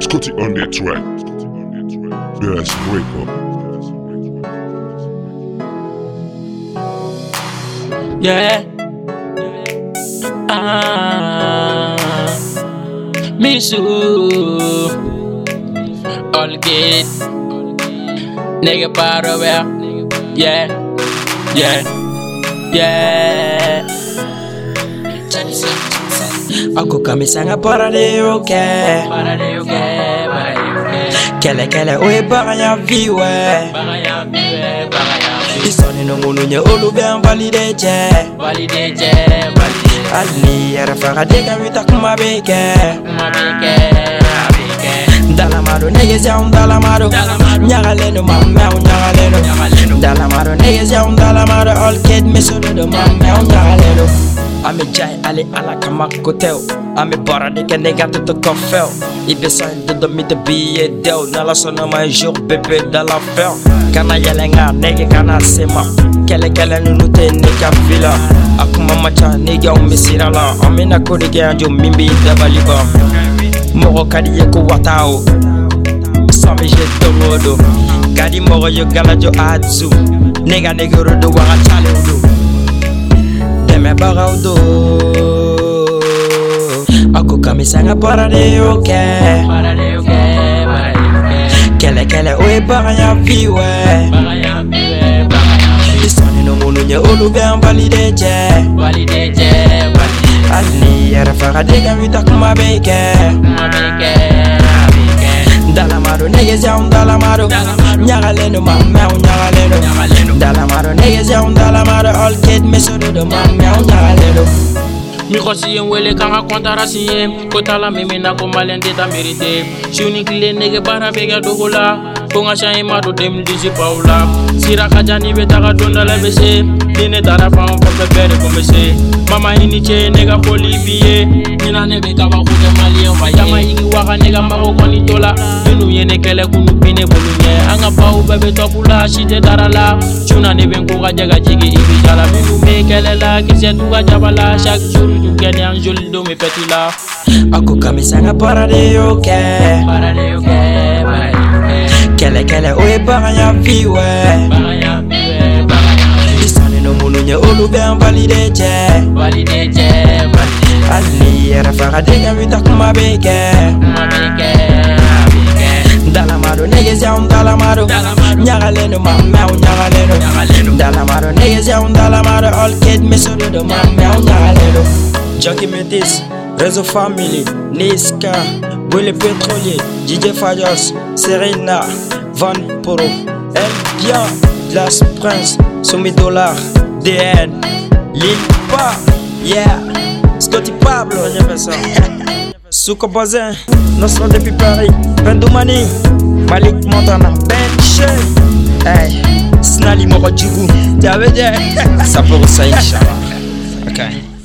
Scotty on the track. Best breakup. Yeah. Ah, Me too. All good. Nigga, part of it. Yeah. Yeah. Yeah. bakokamisa nga parade yo kɛ kɛlɛkɛlɛ o ye bagaya vi wɛ i sɔnina minnu ye olu bɛ n valide cɛ hali ni yɛrɛ fagaden ka wita kuma bɛ kɛ dalamaro niggas ya un dalamaro nyagaleno mamma un nyagaleno dalamaro niggas ya un dalamaro all kid me solo do mamma un nyagaleno An bɛ ja ye hali ala kama ko o An de kɛ ne ka to to kɔfɛ I dɛ o N'ala sɔnna ma jour bébé da la fɛn Kana yɛlɛ nka nege kana se ma Kɛlɛ kɛlɛ ninnu tɛ ne ka vi la A kuma man ca negew bɛ sira la An bɛna ko de kɛ yan jo min b'i dabali ban Mɔgɔ ka di ye ko wata o Sami je don o don Ka di mɔgɔ ye galajo a zu Ne ka negero do wa Dɛmɛbagaw do A ko kami sanga baara de y'o kɛ Para de oke, para de oke. Kɛlɛ kɛlɛ o ye baganya fi wɛ Banga ya biwe, banga ya biwe. I sɔnni no minnu ye olu bɛ an valide je, valide. Yɛrɛ faga de ka wita kuma bɛ kɛ Kuma bike, bike. Dalamado nege zɛnw dalamado Dalamado. Ɲagalen do ɲagalen do Ɲagalen do. Dalamado nege zɛnw dalamado All kid do ɲagalen do Mi xosi ye n wele kan ka kɔntarasi ye. Ko t'a la min min na ko maliyɛn tɛ taa merite. Su ni tile nege baara bɛ kɛ dogo la ko n ka siɲɛ ma don 2018 baw la sira ka jan n'i bɛ taga don dɔ la i bɛ se ni ne taara fan o fan fɛ bɛɛ de kun bɛ se mama i ni ce ne ka foli b'i ye ɲinan ne bɛ kabako kɛ maliyɛn ma yama yigi waga ne ka mago kɔni to la minnu ye ne kɛlɛ kunu bi ne bolo ɲɛ an ka baw bɛɛ bɛ tɔpu la si tɛ dara la suna ne ko jɛ ka jigi i bi jala. Minnu bɛ kɛlɛ la kisɛ t'u ka jaba la chaque jour du kɛnɛ an joli don bɛ fɛti la A ko kami sanga baara de y'o de y'o kɛ kɛlɛ kɛlɛ o ye baganya fi wɛ. baganya fi wɛ baganya. i sannen minnu ye olu bɛ n valide cɛ. valide cɛ valide. hali n'i yɛrɛ faga denkɛ bi taa kuma bɛ kɛ. kuma bɛ kɛ. Dalamado niggas ya un dalamado Nyagale no mamma un nyagale no Dalamado niggas ya un dalamado All kid me so do mamma un nyagale no Junkie me this Rezo family Niska Willy Pétrolier, DJ Fajos, Serena, Van Pro, El Bien, Glass Prince, Soumi Dollar, DN, Lil Pa, yeah, Scotty Pablo, Souko Bazin, Nostra depuis Paris, Pendoumani, Malik Montana, Ben Shay, hey, Snally Moro Djougou, ça ça peut ça, Inch'Allah. Okay.